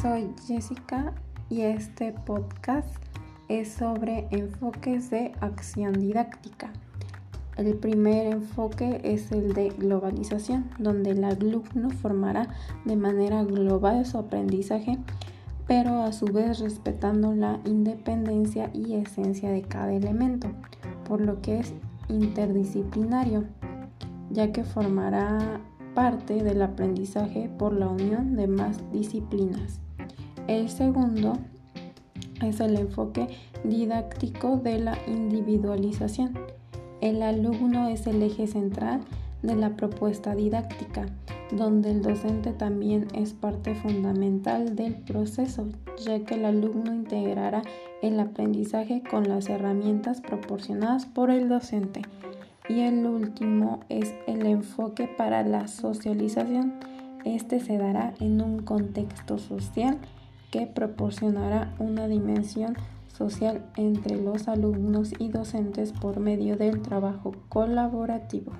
soy Jessica y este podcast es sobre enfoques de acción didáctica. El primer enfoque es el de globalización, donde el alumno formará de manera global su aprendizaje, pero a su vez respetando la independencia y esencia de cada elemento, por lo que es interdisciplinario, ya que formará parte del aprendizaje por la unión de más disciplinas. El segundo es el enfoque didáctico de la individualización. El alumno es el eje central de la propuesta didáctica, donde el docente también es parte fundamental del proceso, ya que el alumno integrará el aprendizaje con las herramientas proporcionadas por el docente. Y el último es el enfoque para la socialización. Este se dará en un contexto social que proporcionará una dimensión social entre los alumnos y docentes por medio del trabajo colaborativo.